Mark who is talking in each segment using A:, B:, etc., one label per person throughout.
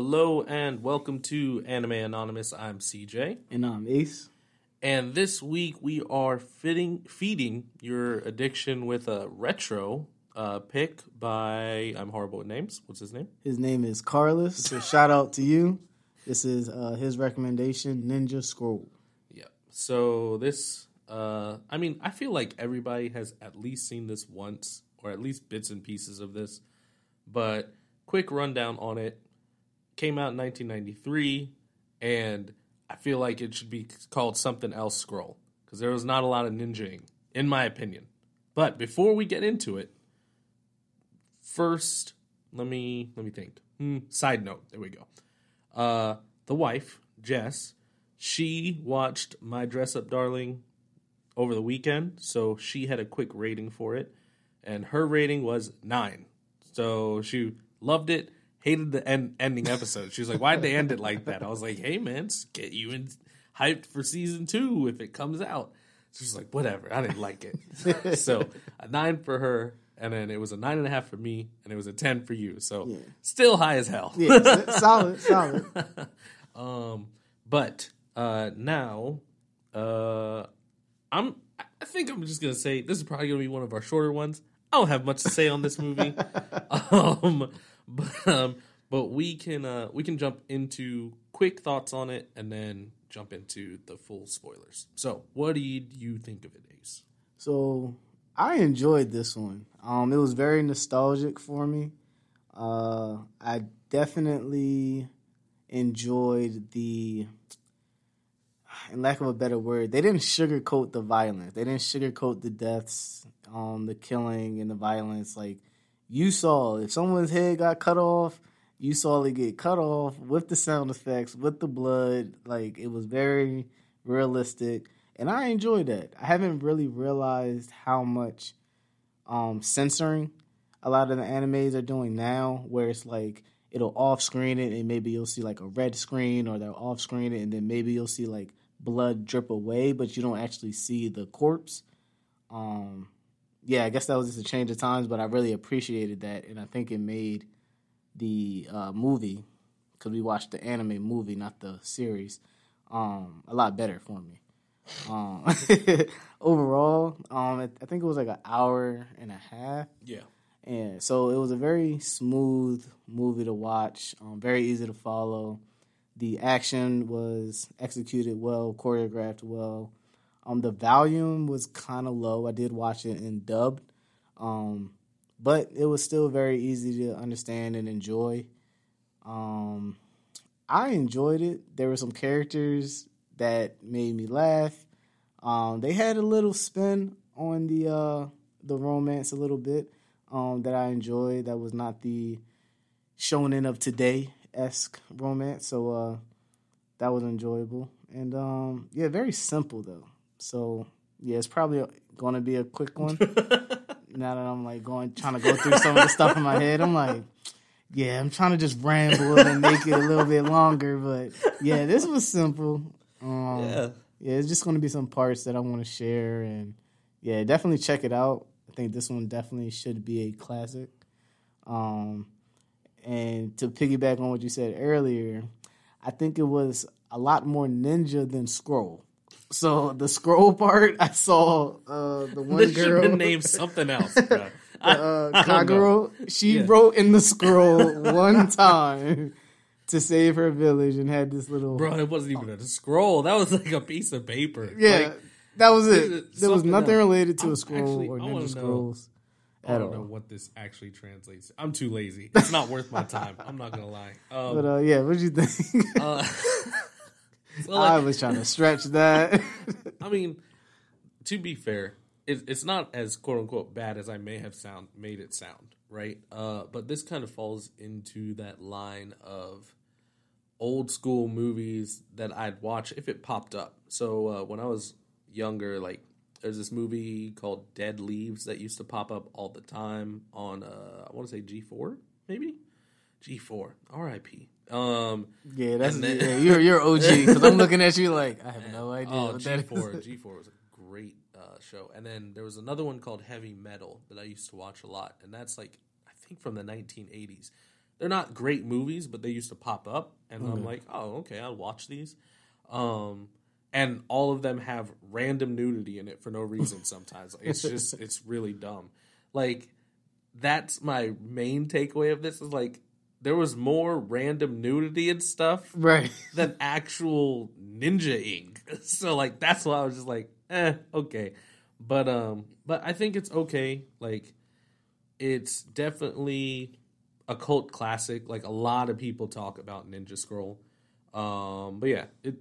A: Hello and welcome to Anime Anonymous. I'm CJ,
B: And I'm Ace.
A: and this week we are fitting feeding your addiction with a retro uh, pick by I'm horrible with names. What's his name?
B: His name is Carlos. So shout out to you. This is uh, his recommendation, Ninja Scroll.
A: Yeah. So this, uh, I mean, I feel like everybody has at least seen this once, or at least bits and pieces of this. But quick rundown on it. Came out in 1993, and I feel like it should be called something else. Scroll, because there was not a lot of ninjaing, in my opinion. But before we get into it, first let me let me think. Hmm, side note. There we go. Uh, the wife, Jess, she watched My Dress Up Darling over the weekend, so she had a quick rating for it, and her rating was nine. So she loved it, hated the end, ending episode. She was like, "Why'd they end it like that?" I was like, "Hey, man, get you in hyped for season two if it comes out." She's like, "Whatever, I didn't like it." so a nine for her. And then it was a nine and a half for me, and it was a ten for you. So
B: Yeah.
A: still high as hell.
B: Yeah, solid, solid.
A: Um, but uh, now, uh, I'm. I think I'm just gonna say this is probably gonna be one of our shorter ones. I don't have much to say on this movie, um, but um, but we can uh, we can jump into quick thoughts on it and then jump into the full spoilers. So, what you, you think of it, Ace?
B: So I enjoyed this one. Um, it was very nostalgic for me. Uh, I definitely enjoyed the, in lack of a better word, they didn't sugarcoat the violence. They didn't sugarcoat the deaths, um, the killing and the violence. Like you saw, if someone's head got cut off, you saw it get cut off with the sound effects, with the blood. Like it was very realistic, and I enjoyed that. I haven't really realized how much um, censoring a lot of the animes are doing now, where it's like it'll off screen it, and maybe you'll see like a red screen, or they'll off screen it, and then maybe you'll see like blood drip away, but you don't actually see the corpse. Um, yeah, I guess that was just a change of times, but I really appreciated that, and I think it made the uh, movie because we watched the anime movie, not the series, um, a lot better for me. Um, overall, um, I I think it was like an hour and a half,
A: Yeah,
B: and so it was a very smooth movie to watch, um, very easy to follow. The action was executed well, choreographed well. Um, the volume was kind of low. I did watch it in dubbed, um, but it was still very easy to understand and enjoy. Um, I enjoyed it. There were some characters that made me laugh. Um, they had a little spin on the uh, the romance a little bit um, that I enjoyed. That was not the shonen of today esque romance, so uh, that was enjoyable. And um, yeah, very simple though. So yeah, it's probably going to be a quick one. now that I'm like going trying to go through some of the stuff in my head, I'm like, yeah, I'm trying to just ramble and make it a little bit longer. But yeah, this was simple. Um,
A: yeah.
B: yeah, it's just going to be some parts that I want to share, and yeah, definitely check it out. I think this one definitely should be a classic. Um, and to piggyback on what you said earlier, I think it was a lot more ninja than scroll. So the scroll part, I saw uh, the one
A: This
B: girl,
A: named something else, bro. I-
B: uh,
A: I.
B: Kagero, she
A: Yeah.
B: wrote in the scroll one time to save her village and had this little
A: Bro, it wasn't even a scroll. That was like a piece of paper.
B: Yeah,
A: Like,
B: that was it. There was nothing
A: else?
B: related to
A: I'm
B: a scroll
A: actually-
B: or ninja scrolls
A: I don't know what this actually translates. I'm too lazy. It's not worth my time. I'm not gonna lie. Um,
B: But uh, yeah, what would you think?
A: uh, so,
B: I was trying to stretch that.
A: I mean, to be fair, it, it's not as quote unquote bad as I may have sound made it sound, right? Uh, but this kind of falls into that line of old school movies that I'd watch if it popped up. So uh, when I was younger, like there's this movie called Dead Leaves that used to pop up all the time on uh, I want to say G4 maybe G4 R.I.P. Um,
B: yeah, that's
A: then-
B: yeah, you're you're OG because I'm looking at you like I have no idea.
A: Oh,
B: what
A: G4.
B: is.
A: G4 was a great uh, show. And then there was another one called Heavy Metal that I used to watch a lot. And that's like, I think from the 1980s. they're not great movies, but they used to pop up, and I'm like, oh, okay, I'll watch these. Um, and all of them have random nudity in it for no reason. Sometimes it's just it's really dumb. Like that's my main takeaway of this is like there was more random nudity and stuff
B: Right.
A: than actual ninja ink. So like that's why I was just like, eh, okay. But um but I think it's okay. Like it's definitely a cult classic. Like a lot of people talk about Ninja Scroll. Um but yeah, it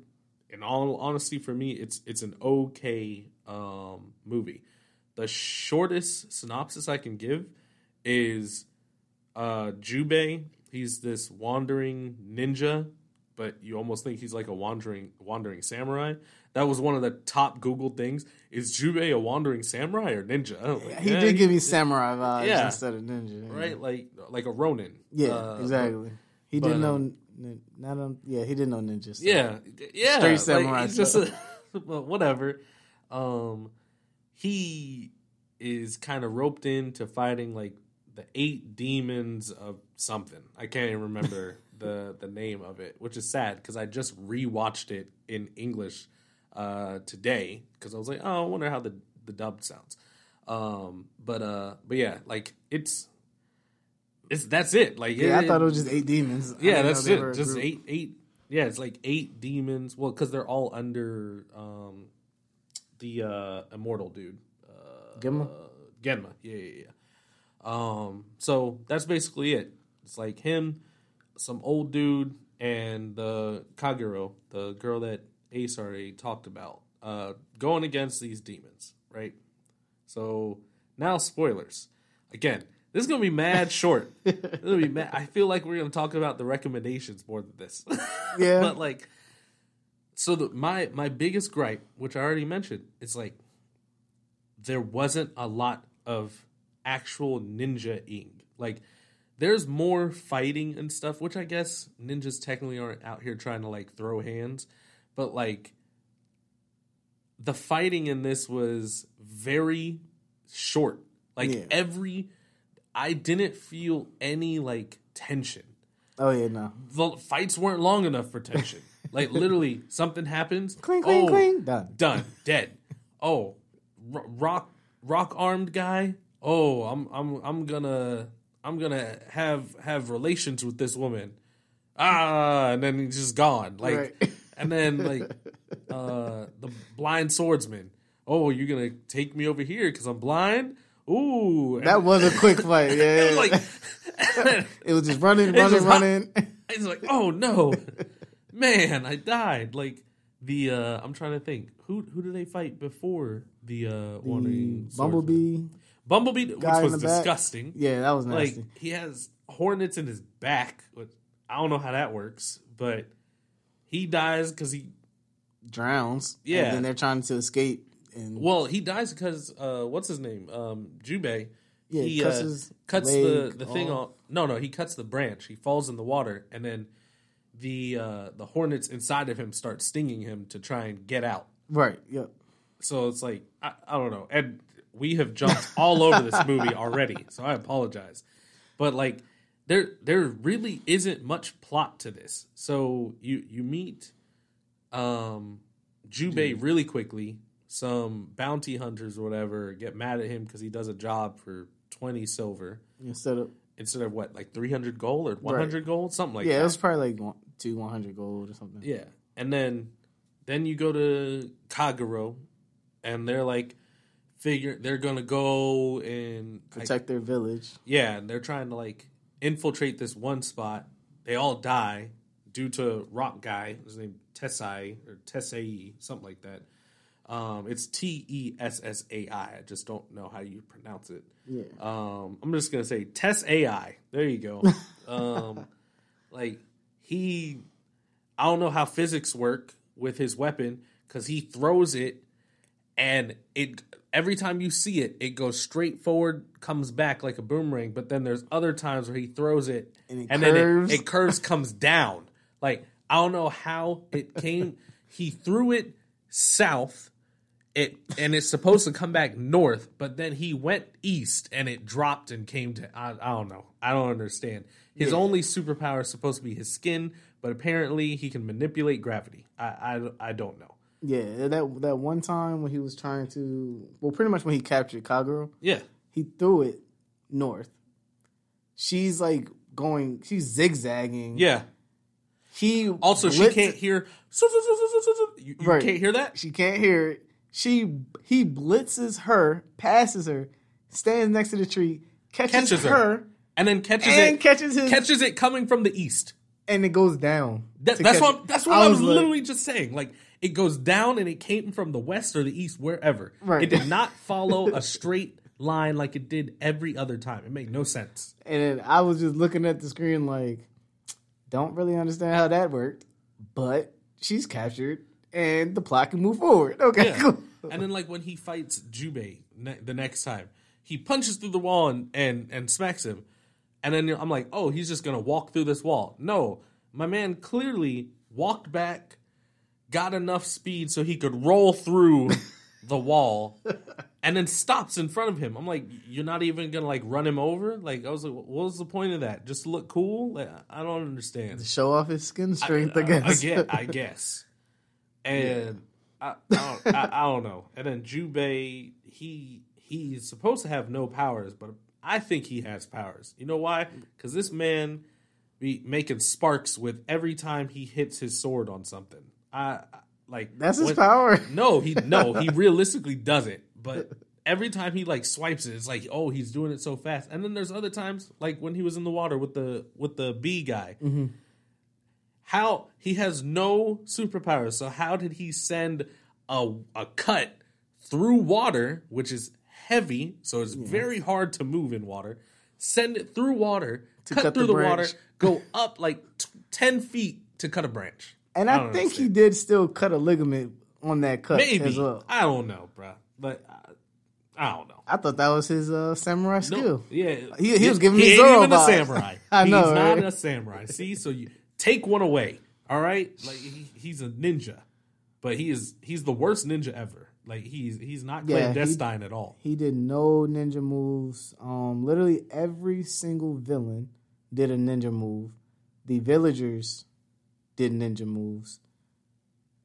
A: in all honesty for me it's it's an okay um movie. The shortest synopsis I can give is uh Jubei, he's this wandering ninja, but you almost think he's like a wandering wandering samurai. That was one of the top Google things. Is Jubei a wandering samurai or ninja? Like,
B: He
A: eh,
B: did give me samurai vibes
A: Yeah.
B: instead of ninja.
A: right, like like a Ronin.
B: Yeah,
A: Uh,
B: exactly. He
A: but,
B: didn't know.
A: um,
B: nin- Not on. Yeah, he didn't know ninja. stuff.
A: Yeah, yeah.
B: Straight samurai
A: he's just
B: stuff.
A: a, well, whatever. Um, he is kind of roped into fighting like the eight demons of something. I can't even remember the the name of it, which is sad because I just rewatched it in English uh, today because I was like, oh, I wonder how the the dub sounds. Um, but uh, but yeah, like it's. It's that's it. Like
B: Yeah, I thought it was just eight demons.
A: Yeah, that's it. Just eight, eight. Yeah, it's like eight demons. Well, because they're all under um, the uh, immortal dude, uh,
B: Genma?
A: Uh, Genma. Yeah, yeah, yeah. Um, so that's basically it. It's like him, some old dude, and the Kagero, the girl that Ace already talked about, uh, going against these demons, right? So now spoilers. Again, this is gonna be mad short. This is gonna be mad. I feel like we're gonna talk about the recommendations more than this.
B: Yeah.
A: but like, so the, my my biggest gripe, which I already mentioned, is like there wasn't a lot of actual ninja ing. Like, there's more fighting and stuff, which I guess ninjas technically aren't out here trying to like throw hands, but like the fighting in this was very short. Like
B: Yeah.
A: every I didn't feel any like tension.
B: Oh yeah, no.
A: The fights weren't long enough for tension. like literally something happens,
B: Cling, cling,
A: oh,
B: cling. Done.
A: done, dead. Oh, rock rock armed guy. Oh, I'm I'm I'm gonna I'm gonna have have relations with this woman. Ah, and then he's just gone. Like,
B: Right.
A: and then like uh the blind swordsman. Oh, you're gonna take me over here because I'm blind. Ooh,
B: That was a quick fight. Yeah,
A: it was
B: yeah.
A: like
B: it was just running, running,
A: just
B: running.
A: It's like, oh no, man, I died. Like the uh I'm trying to think who who did they fight before the uh
B: The
A: wandering swordsman?
B: Bumblebee.
A: Bumblebee, which was
B: the back.
A: disgusting.
B: Yeah, that was nasty.
A: Like he has hornets in his back. Which I don't know how that works, but he dies because he
B: Drowns.
A: Yeah.
B: And then they're trying to escape. And
A: well he dies because uh what's his name um Jubei.
B: yeah,
A: he
B: cuts
A: uh, cuts the the thing
B: off.
A: off. No, no, he cuts the branch. He falls in the water, and then the uh, the hornets inside of him start stinging him to try and get out.
B: Right. Yep.
A: So it's like I, I don't know, and we have jumped all over this movie already, so I apologize. But like there there really isn't much plot to this. So you you meet um Jubei really quickly. Some bounty hunters or whatever get mad at him because he does a job for twenty silver
B: Instead of
A: instead of what like three hundred gold or one hundred gold, something like
B: yeah,
A: that.
B: Yeah, it was probably like one, two one hundred gold or something.
A: Yeah, and then then you go to Kagero, and they're like figure they're gonna go and like,
B: Protect their village.
A: yeah, and they're trying to like infiltrate this one spot. They all die due to Rock Guy. His name Tessai or Tessai, something like that. Um, it's T E S S A I. I just don't know how you pronounce it.
B: Yeah.
A: Um, I'm just gonna say Tess AI. There you go. um, like he, I don't know how physics work with his weapon because he throws it, and it every time you see it, it goes straight forward, comes back like a boomerang. But then there's other times where he throws it,
B: And it
A: then
B: curves.
A: it, it curves, comes down. Like I don't know how it came. he threw it south. it and it's supposed to come back north, but then he went east and it dropped and came to I, I don't know. I don't understand. His
B: Yeah.
A: only superpower is supposed to be his skin, but apparently he can manipulate gravity. I I, I don't know.
B: Yeah, that that one time when he was trying to, well, pretty much when he captured Kagura,
A: Yeah.
B: he threw it north. She's like going, she's zigzagging.
A: Yeah.
B: He
A: Also, she can't hear. You, you
B: Right.
A: can't hear that.
B: She can't hear it. She he blitzes her, passes her, stands next to the tree, catches,
A: Catches her.
B: her,
A: and then catches
B: and
A: it.
B: catches his,
A: catches it coming from the east.
B: and it goes down.
A: That, that's what that's what I, was,
B: like-
A: literally just saying. Like it goes down and it came from the west or the east, wherever.
B: Right.
A: It did not follow a straight line like it did every other time. It made no sense.
B: And I was just looking at the screen like, don't really understand how that worked, but she's captured and the plot can move forward. Okay,
A: Yeah.
B: cool.
A: and then like when he fights Jubei ne- the next time, he punches through the wall and, and and smacks him, and then I'm like, oh, he's just gonna walk through this wall. No, my man clearly walked back, got enough speed so he could roll through the wall, and then stops in front of him. I'm like, you're not even gonna like run him over. Like I was like, what was the point of that? Just look cool? Like I don't understand.
B: To show off his skin strength, I, uh, guess.
A: I, guess. I guess. And I, I, don't, I, I don't know. And then Jubei, he he's supposed to have no powers, but I think he has powers. You know why? Because this man be making sparks with every time he hits his sword on something. I like
B: That's his
A: when-
B: power.
A: No, he no, he realistically doesn't. But every time he like swipes it, it's like, oh, he's doing it so fast. And then there's other times, like when he was in the water with the with the bee guy. Mm-hmm. How he has no superpowers. So how did he send a a cut through water, which is heavy, so it's very hard to move in water. Send it through water, cut,
B: cut
A: through
B: the
A: the, water, go up like t- ten feet to cut a branch.
B: And
A: I
B: I, think he did still cut a ligament on that cut
A: Maybe
B: as well.
A: I don't know, bro. But uh, I don't know.
B: I thought that was his uh, samurai
A: No,
B: skill.
A: yeah,
B: He- he was giving me
A: he ain't
B: Zoro
A: even a samurai.
B: I know,
A: he's not a samurai. See, so you take one away. All right, like he, he's a ninja, but he is he's the worst ninja ever. Like he's he's not
B: Yeah, he-
A: at all.
B: He did no ninja moves. Um, literally every single villain did a ninja move. The villagers did ninja moves.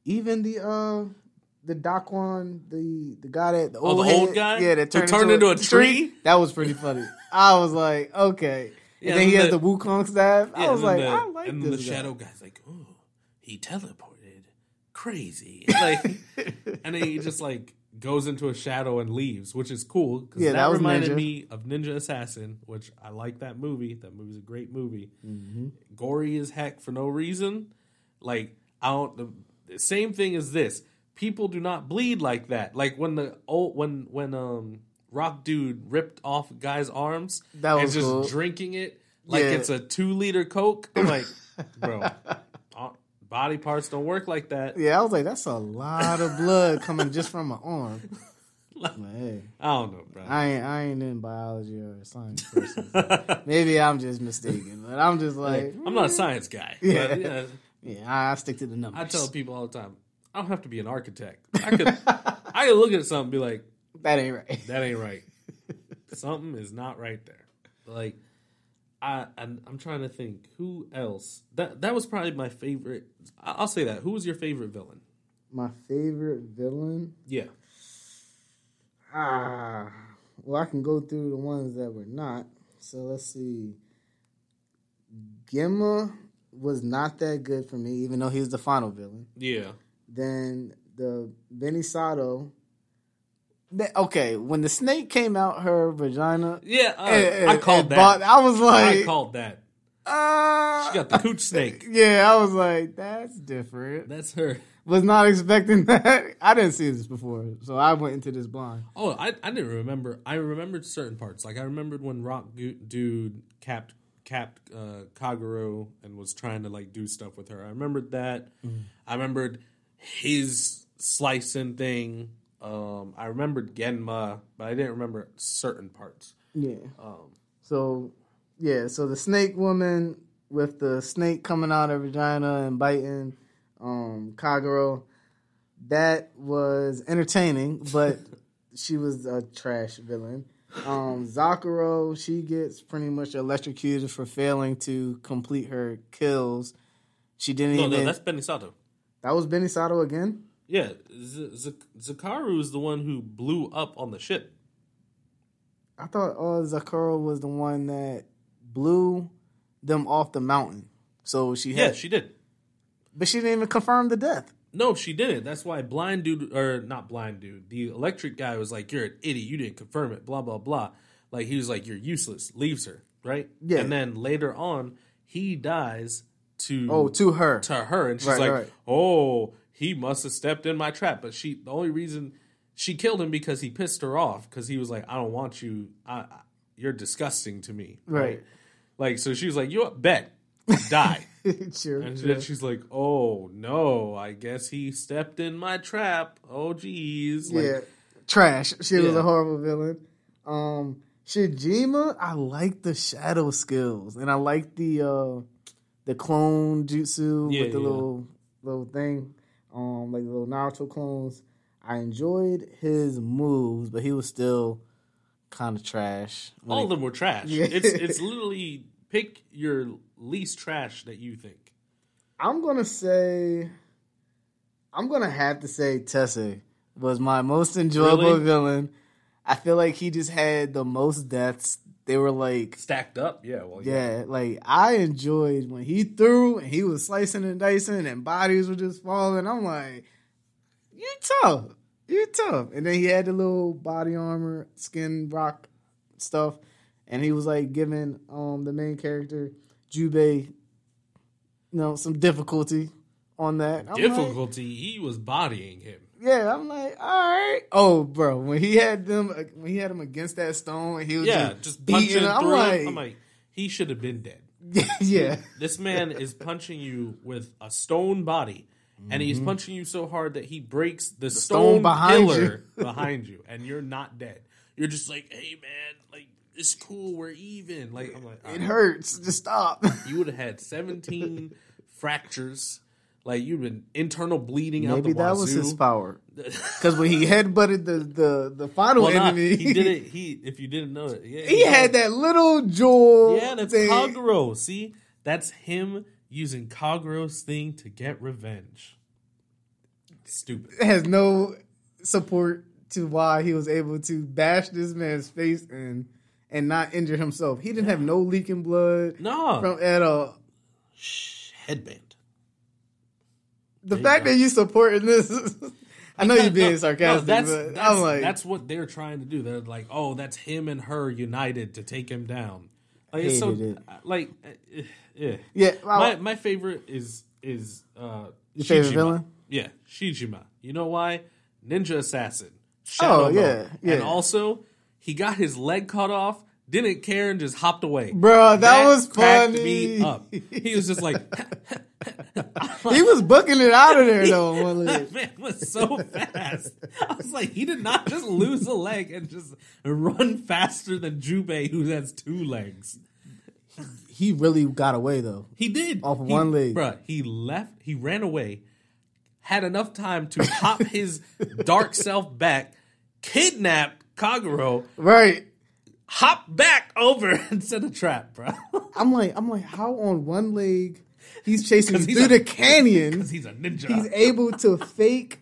B: Even the uh the Dakuan, the the guy that the
A: Oh,
B: old,
A: the old guy?
B: yeah, that turned,
A: turned into a tree?
B: That was pretty funny. I was like, okay.
A: Yeah,
B: and then he
A: and
B: has
A: the-
B: the Wukong staff. I was
A: and
B: like,
A: the,
B: I like
A: and
B: this
A: the
B: guy.
A: shadow guy's like, oh, he teleported, crazy. Like, and then he just like goes into a shadow and leaves, which is cool.
B: Yeah,
A: that,
B: that
A: reminded
B: Ninja.
A: me of Ninja Assassin, which I like that movie. That movie's a great movie.
B: Mm-hmm.
A: Gory as heck for no reason. Like, I don't. The, same thing as this. People do not bleed like that. Like when the old when when um Rock Dude ripped off guy's arms
B: That
A: and
B: was
A: just
B: cool.
A: drinking it like
B: Yeah.
A: it's a two liter Coke. I'm like, bro, uh, body parts don't work like that.
B: Yeah, I was like, that's a lot of blood coming just from my arm. But hey,
A: I don't know, bro.
B: I ain't I ain't in biology or science person. so maybe I'm just mistaken, but I'm just like,
A: I'm not a science guy.
B: Yeah.
A: But, yeah,
B: yeah, I, I stick to the numbers.
A: I tell people all the time, I don't have to be an architect. I could, I could look at something and be like,
B: that ain't right.
A: that ain't right. Something is not right there. Like, I, I'm, I'm trying to think who else. That that was probably my favorite. I'll say that. Who was your favorite villain?
B: My favorite villain.
A: Yeah.
B: Ah, well, I can go through the ones that were not. So let's see. Genma was not that good for me, even though he was the final villain.
A: Yeah.
B: Then the Benisato. Okay, when the snake came out her vagina,
A: Yeah. uh,
B: and-
A: I called that.
B: bought- I was like,
A: I called that.
B: uh,
A: She got the cooch snake.
B: Yeah, I was like, that's different.
A: That's her.
B: Was not expecting that. I didn't see this before, so I went into this blind.
A: Oh, I, I didn't remember. I remembered certain parts. Like I remembered when Rock Dude capped capped uh, Kaguro and was trying to like do stuff with her. I remembered that. I remembered his slicing thing. Um, I remembered Genma, but I didn't remember certain parts.
B: Yeah.
A: Um,
B: So, yeah. So the snake woman with the snake coming out of her vagina and biting um, Kaguro. that was entertaining, but she was a trash villain. Um, Zakuro, she gets pretty much electrocuted for failing to complete her kills. She didn't
A: No,
B: even.
A: no, no, that's Benisato.
B: that was Benisato again.
A: Yeah, Z- Z- Zakuro is the one who blew up on the ship.
B: I thought uh, Zakuro was the one that blew them off the mountain. So she
A: Yeah, she did.
B: but she didn't even confirm the death.
A: No, she didn't. That's why blind dude or not blind dude, the electric guy was like, "You're an idiot. You didn't confirm it." Blah blah blah. Like he was like, "You're useless." Leaves her right.
B: Yeah.
A: And then later on, he dies to
B: Oh, to her.
A: to her, and she's
B: Right,
A: like,
B: right.
A: "Oh, he must have stepped in my trap." But she, the only reason she killed him because he pissed her off because he was like, "I don't want you. I, I, you're disgusting to me."
B: Right.
A: Like so, she was like, "You bet, die."
B: sure.
A: And
B: sure.
A: then she's like, "Oh no, I guess he stepped in my trap. Oh geez." Like,
B: yeah, trash. She was a horrible villain. Um, Shijima, I like the shadow skills, and I like the uh the clone jutsu
A: Yeah,
B: with the
A: yeah.
B: little little thing, um, like the little Naruto clones. I enjoyed his moves, but he was still kind of trash.
A: all of them were trash.
B: Yeah.
A: It's it's literally pick your least trash that you think.
B: I'm gonna say, I'm gonna have to say Tessa was my most enjoyable
A: Really?
B: villain. I feel like he just had the most deaths. They were like,
A: Stacked up, yeah. Well,
B: yeah, like I enjoyed when he threw and he was slicing and dicing and bodies were just falling. I'm like, you tough, you tough. And then he had the little body armor, skin rock stuff, and he was like giving um the main character Jubei, you know, some difficulty on that. I'm like,
A: Difficulty. he was bodying him.
B: yeah, I'm like, all right. Oh, bro, when he had them, when he had him against that stone, he was
A: Yeah,
B: just,
A: just punching
B: him, I'm
A: through.
B: like,
A: him. I'm like, he should have been dead.
B: yeah,
A: This man is punching you with a stone body, and he's
B: Mm-hmm.
A: punching you so hard that he breaks the,
B: stone
A: stone,
B: behind
A: pillar behind you, and you're not dead. You're just like, hey man, like it's cool, we're even. Like I'm like,
B: it hurts. Just stop.
A: you would have had 17 fractures. Like you've been internal bleeding out
B: Maybe that
A: wazoo.
B: was his power. Because when he headbutted the the the final
A: well,
B: enemy,
A: he did it. He, if you didn't know it, yeah,
B: He had that little jewel.
A: Yeah, that's
B: thing.
A: Kaguro. See, that's him using Kaguro's thing to get revenge. Stupid.
B: It has no support to why he was able to bash this man's face and and not injure himself. He didn't have no leaking blood
A: No
B: from at all.
A: headband.
B: The
A: you
B: fact
A: go.
B: that you supporting this, I know you're being
A: No,
B: sarcastic,
A: no, that's,
B: but
A: that's,
B: I'm like,
A: that's what they're trying to do. They're like, oh, that's him and her united to take him down. Like it's so,
B: it.
A: like, eh, eh.
B: yeah. well,
A: my my favorite is is uh
B: Your favorite
A: Shijima.
B: villain?
A: Yeah, Shijima. You know why? Ninja assassin.
B: Oh, yeah, yeah.
A: And also, he got his leg cut off, didn't care, and just hopped away.
B: Bro, that was
A: cracked
B: funny.
A: me up. He was just like,
B: he was booking it out of there though.
A: that man was so fast. I was like, he did not just lose a leg and just run faster than Jubei, who has two legs.
B: He really got away though.
A: He did
B: Off of
A: He-
B: one leg.
A: bro. he left. He ran away. Had enough time to hop his dark self back, kidnap Kaguro,
B: Right.
A: hop back over and set a trap, bro.
B: I'm like, I'm like, how on one leg he's chasing
A: he's
B: through
A: a-
B: the canyon.
A: Because he's a ninja.
B: He's able to fake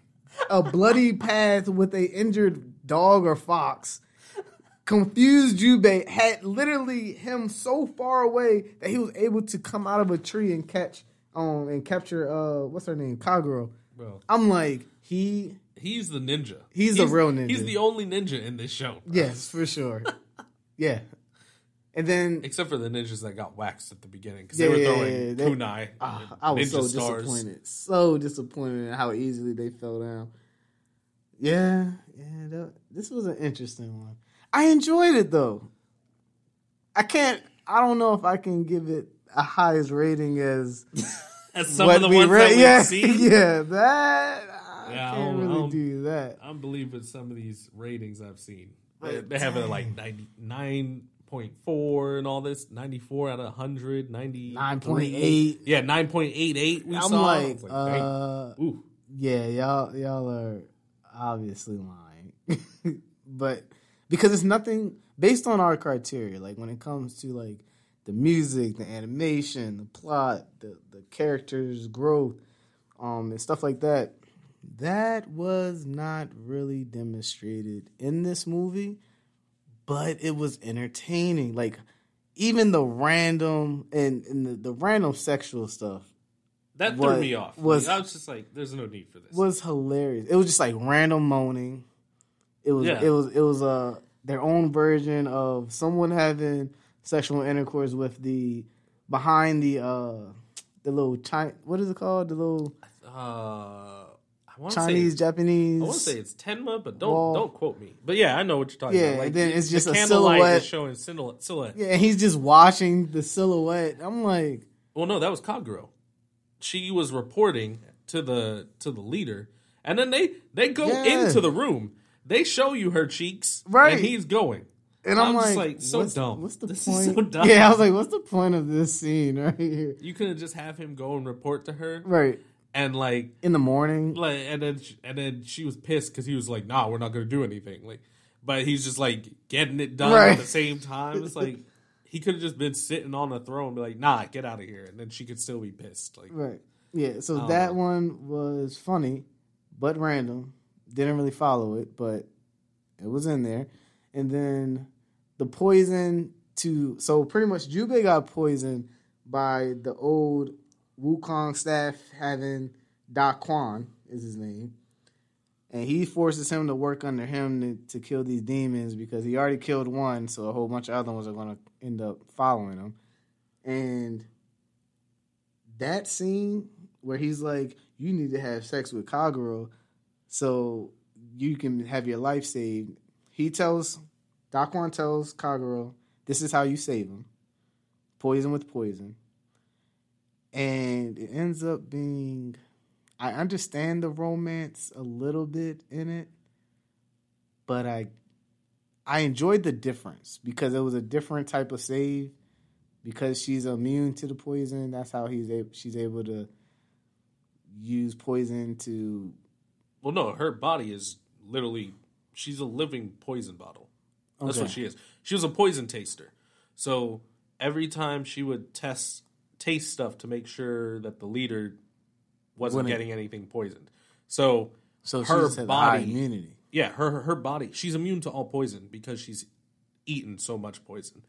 B: a bloody path with a injured dog or fox. Confused Jubei had literally him so far away that he was able to come out of a tree and catch um and capture uh what's her name Kaguro.
A: bro.
B: I'm like he
A: He's the ninja.
B: He's the real ninja.
A: He's the only ninja in this show. bro.
B: yes for sure yeah and then
A: Except for the ninjas that got waxed at the beginning because
B: Yeah,
A: they were throwing
B: yeah, they-
A: kunai.
B: Ah,
A: and
B: I was so
A: stars.
B: disappointed, so disappointed in how easily they fell down. Yeah, yeah, that, this was an interesting one. I enjoyed it though. I can't. I don't know if I can give it a highest rating as
A: As some of the
B: we
A: ones
B: read.
A: that we've
B: yeah,
A: seen.
B: yeah, that I
A: Yeah,
B: can't
A: I
B: really do that.
A: I'm believing some of these ratings I've seen. They,
B: But
A: they have it like 99.4 and all this, 94 out of 100, 90.
B: 9.8.
A: Yeah, 9.88 we
B: I'm
A: saw. I
B: like, uh,
A: Ooh.
B: Yeah, y'all y'all are obviously lying. but because it's nothing based on our criteria, like when it comes to like the music, the animation, the plot, the the characters' growth, um, and stuff like that, that was not really demonstrated in this movie, but it was entertaining. Like even the random and, and the, the random sexual stuff
A: That threw
B: What
A: me off.
B: was-
A: I was just like, "There's no need for this."
B: was hilarious. It was just like random moaning. It was
A: Yeah.
B: it was it was uh their own version of someone having sexual intercourse with the behind the uh the little Chi- what is it called the little
A: uh, I want to
B: Chinese Japanese
A: I want to say it's Tenma, but don't
B: Wall.
A: don't quote me. But yeah, I know what you're talking
B: Yeah,
A: about. Like,
B: then it's just
A: the
B: a silhouette.
A: showing silhouette. silhouette.
B: yeah and he's just watching the silhouette. I'm like
A: Well, no, that was Kaguro. She was reporting to the to the leader, and then they they go
B: Yeah.
A: into the room. They show you her cheeks,
B: Right.
A: And he's going.
B: and I'm,
A: I'm
B: like,
A: like, so
B: what's,
A: dumb.
B: What's the
A: This is
B: point?
A: so dumb.
B: Yeah, I was like, what's the point of this scene right here?
A: You couldn't just have him go and report to her,
B: Right
A: and like,
B: in the morning.
A: like, and then she, and then she was pissed because he was like, "Nah, we're not going to do anything." Like, but he's just like getting it done
B: Right.
A: at the same time. It's like he could have just been sitting on the throne, and be like, "Nah, get out of here," and then she could still be pissed. Like,
B: Right. Yeah. So that
A: know.
B: one was funny, but random. Didn't really follow it, but it was in there. And then the poison to so pretty much Jubei got poisoned by the old Wukong staff having Dakuan is his name. And he forces him to work under him to, to kill these demons because he already killed one, so a whole bunch of other ones are going to end up following him. And that scene where he's like, "You need to have sex with Kaguro, so you can have your life saved." He tells Dakuan tells Kaguro, "This is how you save him: poison with poison." And it ends up being, I understand the romance a little bit in it, but I, I enjoyed the difference because it was a different type of save because she's immune to the poison. That's how he's able. She's able to use poison to.
A: Well, no, her body is literally she's a living poison bottle. That's what she is. She was a poison taster. So every time she would test taste stuff to make sure that the leader wasn't
B: Wouldn't-
A: getting anything poisoned. So
B: So
A: her
B: she just has high
A: body,
B: immunity.
A: yeah, her her body, she's immune to all poison because she's eaten so much poison.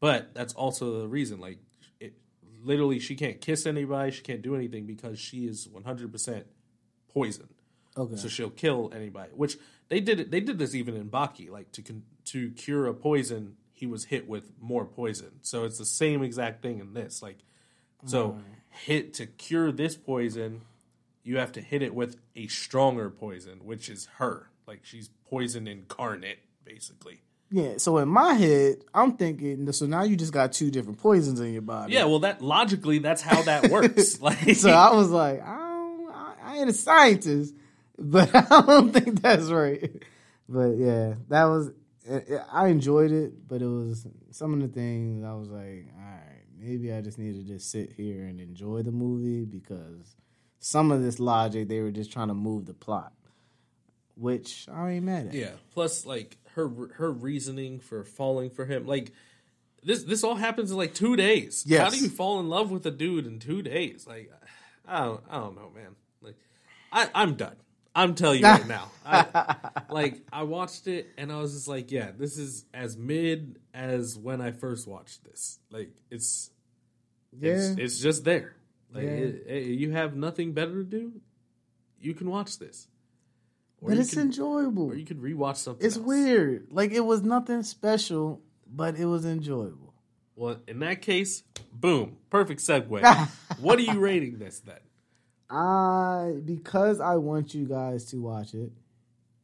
A: But that's also the reason, like, it, literally, she can't kiss anybody, she can't do anything because she is one hundred percent poisoned
B: Okay.
A: so she'll kill anybody. Which they did. it- They did this even in Baki, like to con- to cure a poison, he was hit with more poison. So it's the same exact thing in this. Like, so hit to cure this poison, you have to hit it with a stronger poison, which is her. Like she's poison incarnate, basically.
B: yeah. So in my head, I'm thinking. So now you just got two different poisons in your body.
A: Yeah, well, that logically, that's how that works. like,
B: So I was like, I don't. I, I ain't a scientist, but I don't think that's right. But yeah, that was. I enjoyed it, but it was some of the things I was like, all right, maybe I just need to just sit here and enjoy the movie because some of this logic they were just trying to move the plot, which I ain't mad at.
A: Yeah. Plus, like her her reasoning for falling for him, like this this all happens in like two days.
B: Yes.
A: How do you fall in love with a dude in two days? Like, I don't I don't know, man. Like, I I'm done. I'm telling you right now. I, like I watched it and I was just like, yeah, this is as mid as when I first watched this. Like it's
B: yeah.
A: it's, it's just there. Like
B: Yeah.
A: it- it- you have nothing better to do, you can watch this. Or
B: but it's
A: can,
B: enjoyable.
A: or you could rewatch something.
B: It's
A: else.
B: weird. Like it was nothing special, but it was enjoyable.
A: Well, in that case, boom, perfect segue. what are you rating this then?
B: I because I want you guys to watch it,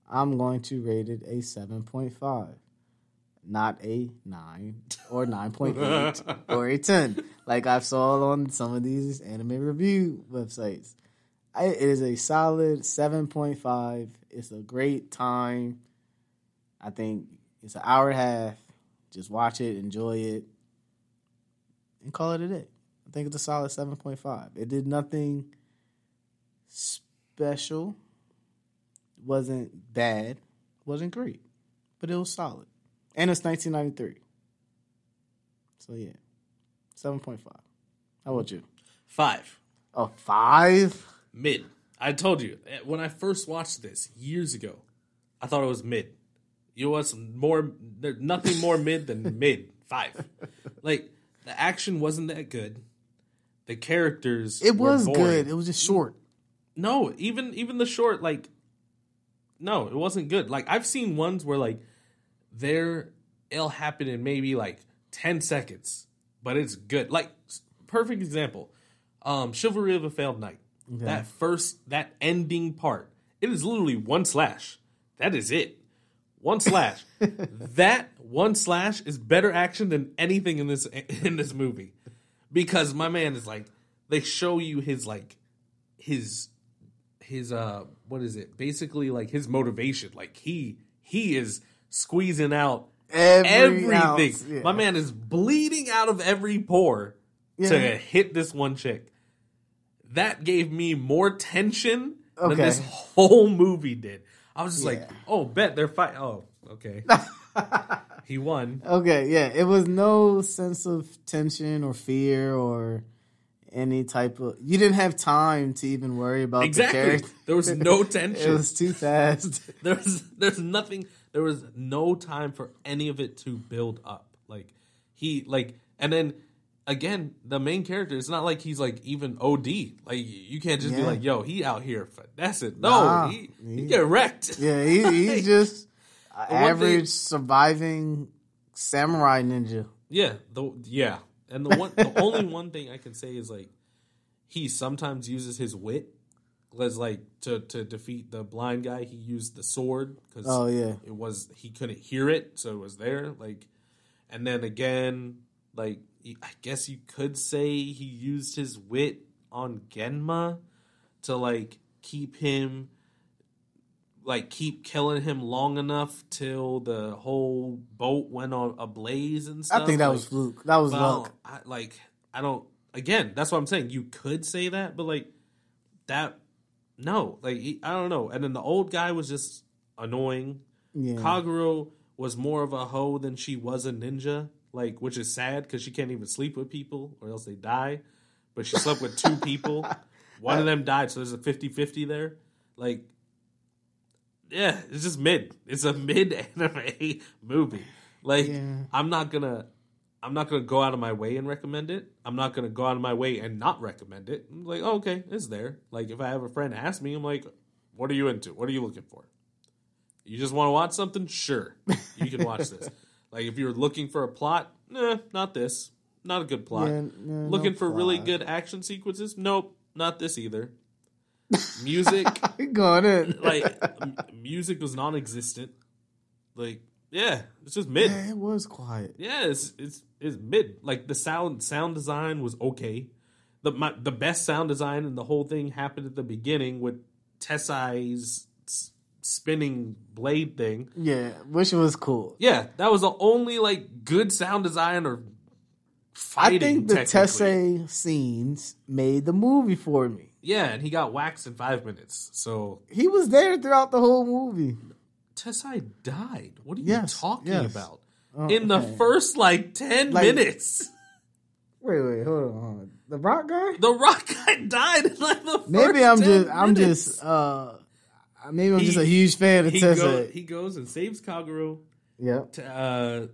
B: I'm going to rate it a seven point five. Not a nine or nine point eight or a ten, like I've saw on some of these anime review websites. I, it is a solid seven point five. It's a great time. I think it's an hour and a half. Just watch it, enjoy it, and call it a day. I think it's a solid seven point five. It did nothing special. Wasn't bad. Wasn't great, but it was solid. And it's 1993. So yeah, seven point five. How about you?
A: Five.
B: A five?
A: Mid. I told you eh, when I first watched this years ago, I thought it was mid. You was more. There's nothing more mid than mid. Five. Like the action wasn't that good. The characters.
B: It was good. It was just short.
A: No, even even the short like no, it wasn't good. Like I've seen ones where like there it'll happen in maybe like 10 seconds, but it's good. Like perfect example. Um Chivalry of a Failed Knight. That first that ending part. It is literally one slash. That is it. One slash. that one slash is better action than anything in this in this movie. Because my man is like they show you his like his his uh what is it? Basically like his motivation. Like he he is squeezing out
B: Every
A: everything.
B: ounce, yeah.
A: my man is bleeding out of every pore
B: Yeah.
A: to hit this one chick. That gave me more tension than this whole movie did. I was just like oh bet they're fighting oh okay. He won.
B: Okay, yeah. It was no sense of tension or fear or any type of. You didn't have time to even worry about the
A: exactly
B: character.
A: there was no tension.
B: It was too fast.
A: there's there's nothing there was no time for any of it to build up like he like and then again the main character it's not like he's like even od like you can't just be like yo he out here finessing no
B: Nah,
A: he, he
B: he-
A: get wrecked
B: Yeah, he, he's just average
A: thing-
B: surviving samurai ninja.
A: yeah the yeah and the one the only one thing i can say is like he sometimes uses his wit as like to to defeat the blind guy. He used the sword because
B: Oh yeah,
A: it was he couldn't hear it so it was there like and then again like he- i guess you could say he used his wit on genma to like keep him like keep killing him long enough till the whole boat went on ablaze and stuff
B: I think that
A: Like,
B: was fluke. That was luck.
A: I, like I don't. Again, that's what I'm saying. You could say that, but like that, no. Like he, I don't know. And then the old guy was just annoying.
B: Yeah,
A: Kaguro was more of a hoe than she was a ninja. Like, which is sad because she can't even sleep with people or else they die. But she slept with two people. One of them died, so there's a 50-50 there. Like, yeah, it's just mid. It's a mid anime movie. Like,
B: Yeah.
A: I'm not gonna, I'm not gonna go out of my way and recommend it. I'm not gonna go out of my way and not recommend it. I'm like, oh, okay, it's there. Like, if I have a friend ask me, I'm like, what are you into? What are you looking for? You just want to watch something? Sure, you can watch this. Like, if you're looking for a plot, nah, not this. Not a good plot.
B: Yeah, no-
A: looking
B: no
A: for really good action sequences? Nope, not this either. Music,
B: going in.
A: like m- music was non-existent. Like, yeah, it's just mid.
B: yeah, it was quiet.
A: Yeah, it's it's it's mid. Like the sound sound design was okay. The my, the best sound design in the whole thing happened at the beginning with Tessai's spinning blade thing.
B: Yeah, which was cool.
A: Yeah, that was the only like good sound design or fighting.
B: I think the. Tessai scenes made the movie for me.
A: Yeah, and he got waxed in five minutes. So
B: He was there throughout the whole movie.
A: Tessai died. What are you
B: Yes,
A: talking
B: yes.
A: about?
B: Oh,
A: in the
B: okay.
A: first like ten
B: Like-
A: minutes,
B: Wait, wait, hold on, hold on. The rock guy?
A: the Rock guy died in like the first
B: Maybe I'm
A: 10
B: just I'm
A: minutes.
B: just uh maybe I'm
A: He-
B: just a huge fan of
A: he,
B: Tessa.
A: he goes and saves Kaguro.
B: yeah.
A: T- Uh,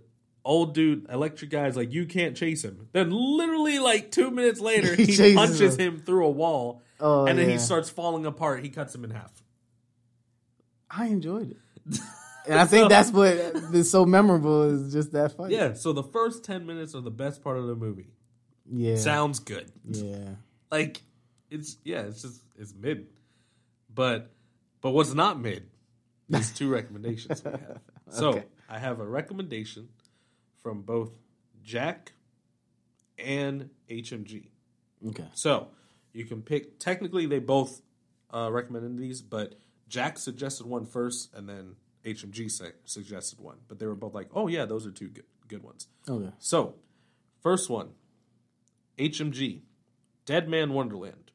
A: old dude, electric guy's like, you can't chase him. Then literally like two minutes later,
B: He
A: he,
B: chases
A: punches
B: him.
A: him through a wall,
B: Oh,
A: and then
B: yeah.
A: he starts falling apart. He cuts him in half.
B: I enjoyed it. And I think that's what is so memorable is just that fight.
A: Yeah. So the first ten minutes are the best part of the movie.
B: Yeah.
A: Sounds good.
B: yeah.
A: Like it's yeah, it's just it's mid. But but what's not mid is two recommendations we have. So
B: Okay.
A: I have a recommendation from both Jack and HMG.
B: Okay.
A: So you can pick. Technically, they both uh, recommended these, but Jack suggested one first, and then HMG sa- suggested one. But they were both like, "Oh yeah, those are two good good ones."
B: Okay.
A: So, first one, HMG, Deadman Wonderland.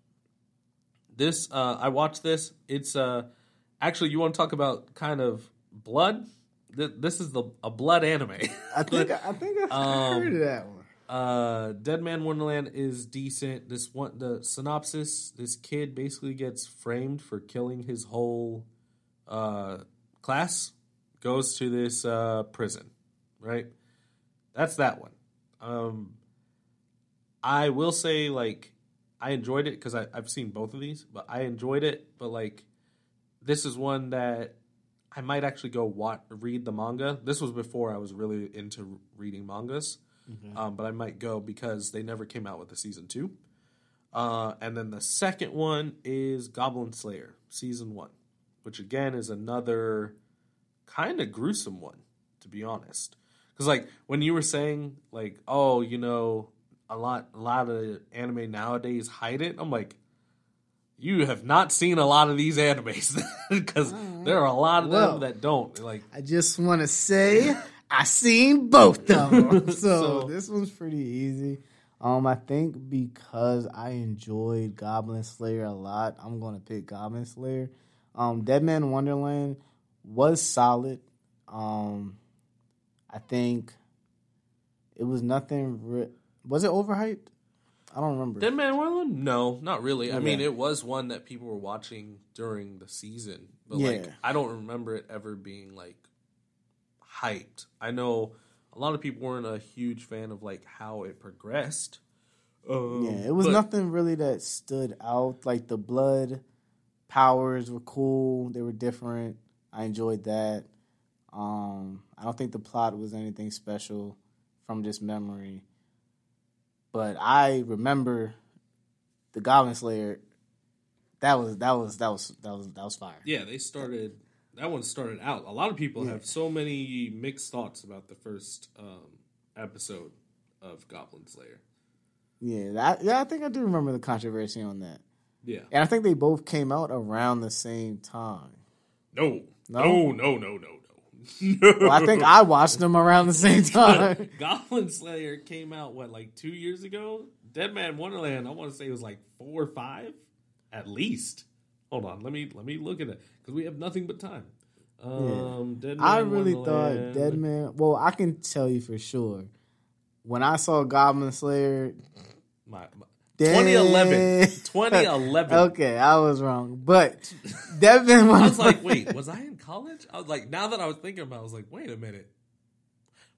A: This uh, I watched this. It's uh, actually you want to talk about kind of blood. Th- This is the a blood anime.
B: I think I think I've
A: Um,
B: heard of that one.
A: Uh dead man wonderland is decent. This one the synopsis this kid basically gets framed for killing his whole uh class goes to this uh prison right? That's that one. Um i will say like i enjoyed it because i've seen both of these but i enjoyed it but like this is one that i might actually go watch, read the manga. This was before i was really into reading mangas um, but I might go because they never came out with a season two. Uh, and then the second one is Goblin Slayer season one, which again is another kind of gruesome one, to be honest. Because like when you were saying like, oh, you know, a lot, a lot of anime nowadays hide it. I'm like, you have not seen a lot of these animes because there are a lot of
B: Well.
A: them that don't. Like,
B: I just want to say I seen both of them, so,
A: So-
B: this one's pretty easy. Um, I think because I enjoyed Goblin Slayer a lot, I'm gonna pick Goblin Slayer. Um, Deadman Wonderland was solid. Um, I think it was nothing. Re- was it overhyped? I don't remember.
A: Deadman Wonderland? No, not really. I mean, it was one that people were watching during the season, but
B: Yeah.
A: like I don't remember it ever being like hyped. I know a lot of people weren't a huge fan of like how it progressed. Um,
B: Yeah, it was
A: but-
B: nothing really that stood out. Like the blood powers were cool. They were different. I enjoyed that. Um, I don't think the plot was anything special from just memory. But I remember the Goblin Slayer. That was that was that was that was that was fire.
A: Yeah, they started. That one started out. A lot of people
B: Yeah.
A: have so many mixed thoughts about the first um, episode of Goblin Slayer.
B: Yeah, that, yeah. I think I do remember the controversy on that.
A: Yeah.
B: And I think they both came out around the same time.
A: No.
B: No?
A: No. No. No. No. No.
B: Well, I think I watched them around the same time.
A: Goblin Slayer came out what like two years ago. Deadman Wonderland, I want to say it was like four or five, at least. Hold on, let me let me look at it because we have nothing but time. Um, Dead Man
B: I really
A: Wonderland.
B: thought Dead Man. Well, I can tell you for sure. When I saw Goblin Slayer,
A: My, my, 2011. 2011.
B: okay, I was wrong, but Dead Man.
A: I was like, wait, was I in college? I was like, now that I was thinking about, it, I was like, wait a minute,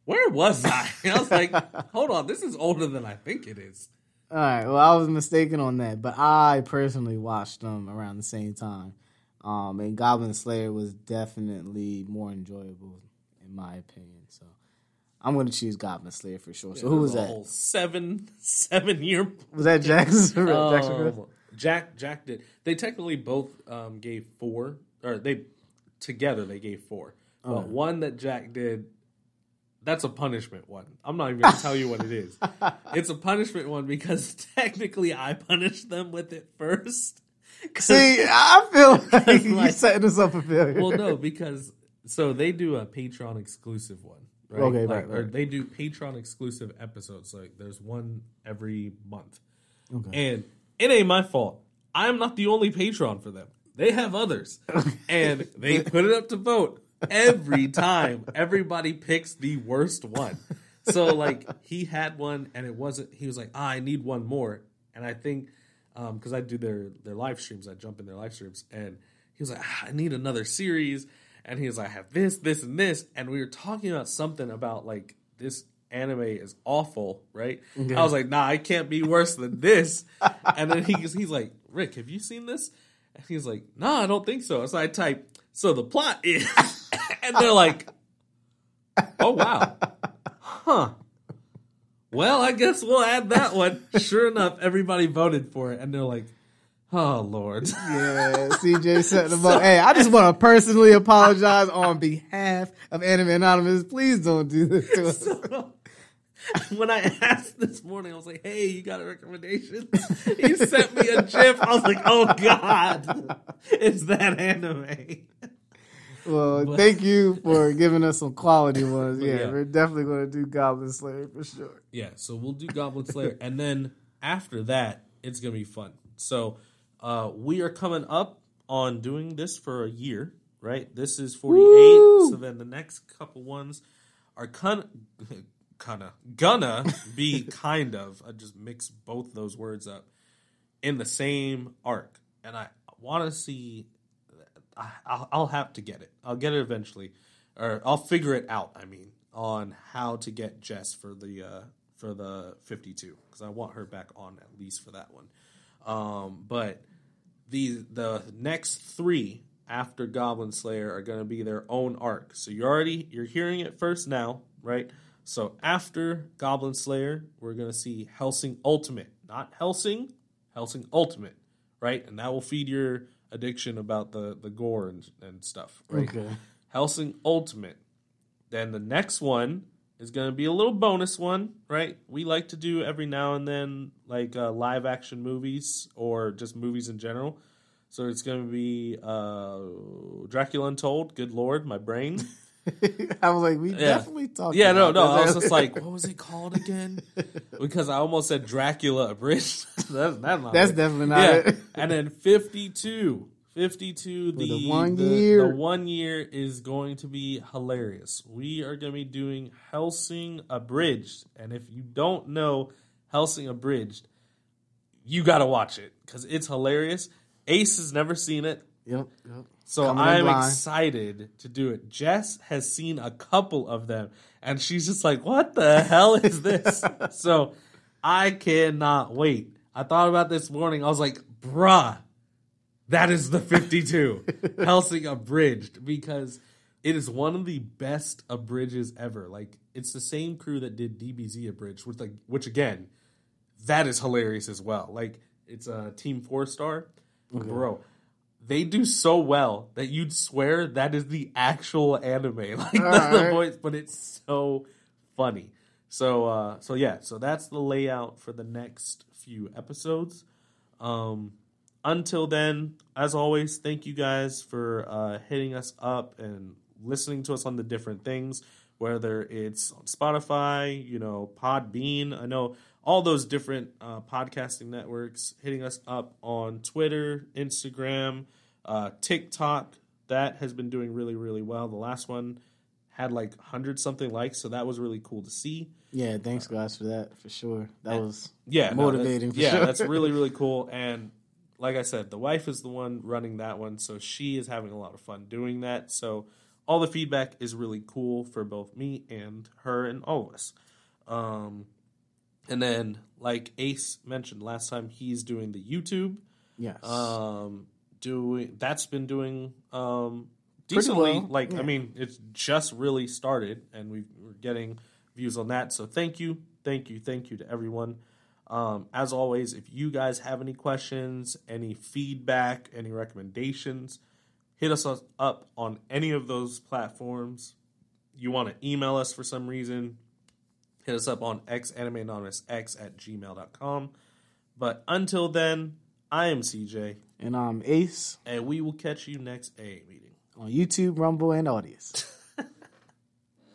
A: where was I? And I was like, hold on, this is older than I think it is.
B: All right, well, I was mistaken on that, but I personally watched them around the same time. Um, and Goblin Slayer was definitely more enjoyable, in my opinion. So I'm going to choose Goblin Slayer for sure. so
A: Yeah,
B: who was that?
A: Seven seven year
B: Was that Jackson? Jackson
A: Um, Jack Jack did. They technically both um, gave four, or they together they gave four. But
B: Oh.
A: one that Jack did, that's a punishment one. I'm not even going to tell you what it is. It's a punishment one because technically I punished them with it first.
B: See, I feel like you're
A: Like-
B: setting us up for failure.
A: well, no, because so they do a Patreon exclusive one, right?
B: Okay,
A: Like,
B: right,
A: or
B: right.
A: They do Patreon exclusive episodes. Like there's one every month.
B: Okay.
A: And it ain't my fault. I'm not the only patron for them. They have others. and they put it up to vote every time. Everybody picks the worst one. So like he had one and it wasn't he was like, ah, I need one more. And I think um because I do their their live streams, I jump in their live streams and he was like, ah, I need another series. And he was like, I have this, this, and this. And we were talking about something about like this anime is awful, right? I was like, nah, I can't be worse than this. and then he's he's like, Rick, have you seen this? And he's like, nah, I don't think so. So I type, so the plot is, and they're like, oh wow, huh. Well, I guess we'll add that one. Sure enough, everybody voted for it, and they're like, "Oh Lord."
B: Yeah, CJ setting them up. Hey, I just want to personally apologize on behalf of Anime Anonymous. Please don't do this to us.
A: So, when I asked this morning, I was like, "Hey, you got a recommendation?" He sent me a gif. I was like, "Oh God, it's that anime."
B: Well, thank you for giving us some quality ones. Yeah,
A: yeah.
B: we're definitely going to do Goblin Slayer for sure.
A: Yeah, so we'll do Goblin Slayer, and then after that, it's gonna be fun. So, Uh, we are coming up on doing this for a year, right? This is 48.
B: Woo!
A: So then the next couple ones are kind kind of gonna be kind of. I just mix both those words up in the same arc, and I want to see. I'll, I'll have to get it. I'll get it eventually, or I'll figure it out. I mean, on how to get Jess for the uh, for the fifty two because I want her back on at least for that one. Um, but the the next three after Goblin Slayer are going to be their own arc. So you're already you're hearing it first now, right? So after Goblin Slayer, we're going to see Hellsing Ultimate, not Hellsing, Hellsing Ultimate, right? And that will feed your addiction about the the gore and, and stuff, right?
B: Okay.
A: Hellsing Ultimate. Then the next one is going to be a little bonus one, right? We like to do every now and then like uh, live action movies or just movies in general. So it's going to be uh, Dracula Untold. Good lord, my brain.
B: I was like, we definitely talked.
A: Yeah, no, no. I was just like, what was it called again? because I almost said Dracula abridged. that's that's not
B: That's
A: it.
B: definitely not
A: yeah.
B: it.
A: and then 52. 52 the,
B: the one
A: the-
B: year.
A: the one year is going to be hilarious. We are going to be doing Hellsing abridged, and if you don't know Hellsing abridged, you got to watch it cuz it's hilarious. Ace has never seen it.
B: Yep. yep.
A: So
B: Coming
A: I'm excited to do it. Jess has seen a couple of them, and she's just like, "What the hell is this?" so I cannot wait. I thought about this morning. I was like, "Bruh, that is the 52 Hellsing abridged because it is one of the best abridges ever. Like it's the same crew that did DBZ abridged, which like which again, that is hilarious as well. Like it's a Team Four Star, bro. They do so well that you'd swear that is the actual anime, like the, the voice, but it's so funny. So, uh, so yeah, so that's the layout for the next few episodes. Um, until then, as always, thank you guys for uh, hitting us up and listening to us on the different things, whether it's on Spotify, you know, Podbean. I know all those different uh, podcasting networks hitting us up on Twitter, Instagram, uh, TikTok. That has been doing really, really well. The last one had like 100 something likes, so that was really cool to see.
B: Yeah, thanks guys for that for sure. That was
A: yeah, no,
B: motivating
A: that-
B: for
A: yeah,
B: sure.
A: that's really really cool. And like I said, the wife is the one running that one, so she is having a lot of fun doing that. So all the feedback is really cool for both me and her and all of us. Um, and then, like Ace mentioned last time, he's doing the YouTube.
B: yes.
A: Um, doing that's been doing um decently.
B: well,
A: Like I mean, it's just really started, and we, we're getting views on that. So thank you, thank you, thank you to everyone. Um, as always, if you guys have any questions, any feedback, any recommendations, hit us up on any of those platforms. You want to email us for some reason, hit us up on xanimeanonymousx at gmail.com. But until then, I am CJ,
B: and I'm Ace
A: and we will catch you next A meeting.
B: on YouTube, Rumble, and Audience.